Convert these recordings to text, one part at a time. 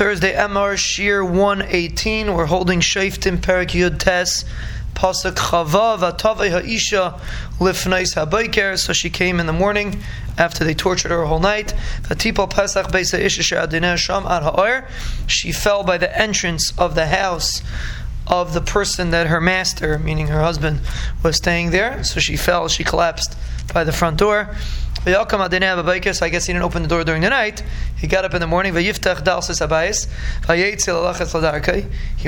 Thursday, Emor Shir 118. We're holding Shaftim Perik Yud Tes. Pasuk Chava Vatave Ha'isha Lifnais Habayker. So she came in the morning after they tortured her whole night. Vatipal Pesach Beisa Isha She'adineh Sham Ad Ha'or. She fell by the entrance of the house of the person that her master, meaning her husband, was staying there. So she fell, she collapsed by the front door. So I guess he didn't open the door during the night. He got up in the morning. He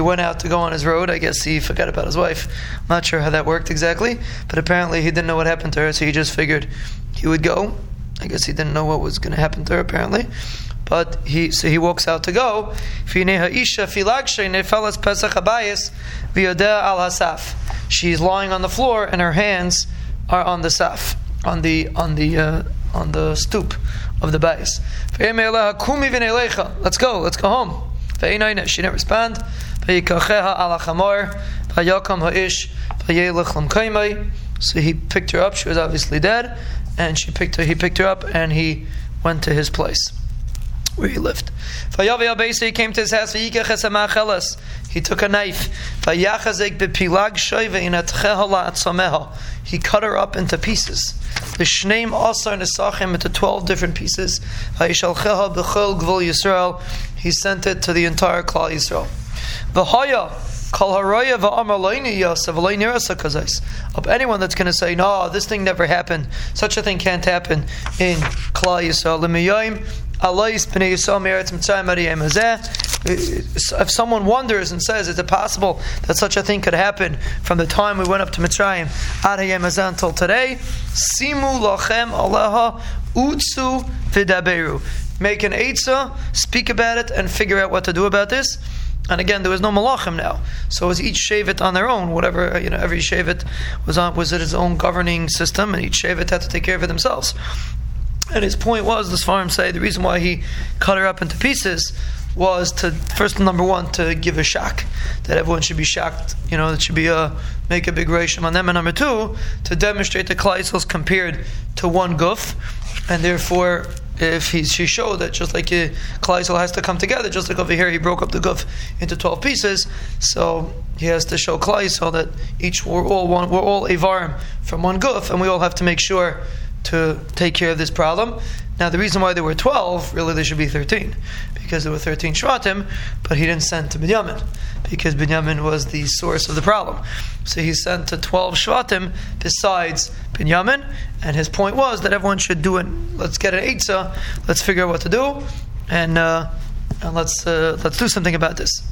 went out to go on his road. I guess he forgot about his wife. I'm not sure how that worked exactly, but apparently he didn't know what happened to her, so he just figured he would go. I guess he didn't know what was going to happen to her apparently. But he so he walks out to go. She's lying on the floor and her hands are on the saf on the on the uh, on the stoop of the bais. Let's go, let's go home. She didn't respond. So he picked her up. She was obviously dead, and she picked her. He picked her up, and he went to his place where he lived. He came to his house. He took a knife. He cut her up into pieces. The shneim asar nesachim into twelve different pieces. He sent it to the entire Klal Yisrael. Of anyone that's going to say, no, this thing never happened, such a thing can't happen in Klal Yisrael. If someone wonders and says, is it possible that such a thing could happen from the time we went up to Mitzrayim until today? Simu lachem aleha utsu vidaberu. Make an eitzah, speak about it, and figure out what to do about this. And again, there was no malachim now, so it was each shevet on their own. Whatever you know, every shevet was on was its own governing system, and each shevet had to take care of it themselves. And his point was, the Svarim say, the reason why he cut her up into pieces was to first number one to give a shock that everyone should be shocked. You know, it should be a make a big ration on them. And number two, to demonstrate the Klal compared to one guf, and therefore. If he, she showed that just like uh, Klal has to come together, just like over here he broke up the guf into twelve pieces, so he has to show Klal that each we're all one, we're all avarim from one guf, and we all have to make sure to take care of this problem. Now, the reason why there were 12, really there should be 13, because there were 13 Shvatim, but he didn't send to Binyamin, because Binyamin was the source of the problem. So he sent to 12 Shvatim besides Binyamin, and his point was that everyone should do it. Let's get an Eitzah, let's figure out what to do, and, uh, and let's, uh, let's do something about this.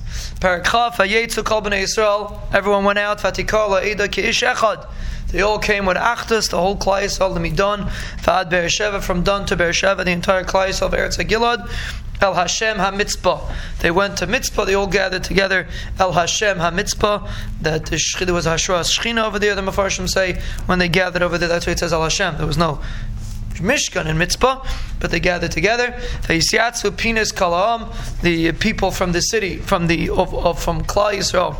Everyone went out, they all came with Achdus, the whole Klal Yisrael, the Midon, Fa'ad Beersheva, from Don to Beersheva, the entire Klai of Eretz Gilad. El Hashem HaMitzpah. They went to Mitzpah, they all gathered together. El Hashem HaMitzpah. That the there was Hashras Shechina over there, the Mefarshim say, when they gathered over there, that's why it says El Hashem. There was no Mishkan and Mitzpah, but they gathered together. Pinas Kalaam, the people from the city, from the of, of from Klal Yisrael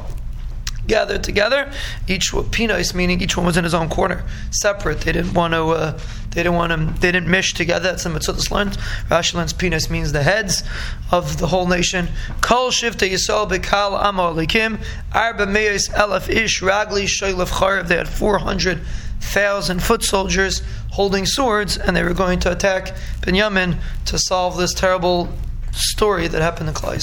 gathered together. Each pinos, meaning each one was in his own corner, separate. They didn't want to. Uh, they didn't want to. They didn't mish together. That's the Mitzudas learns. Rashi learns pinos means the heads of the whole nation. Kol shivta yisol bekal amar likim arba meis elef ish ragli shoylef charev. They had four hundred thousand foot soldiers holding swords, and they were going to attack Binyamin to solve this terrible story that happened in Klal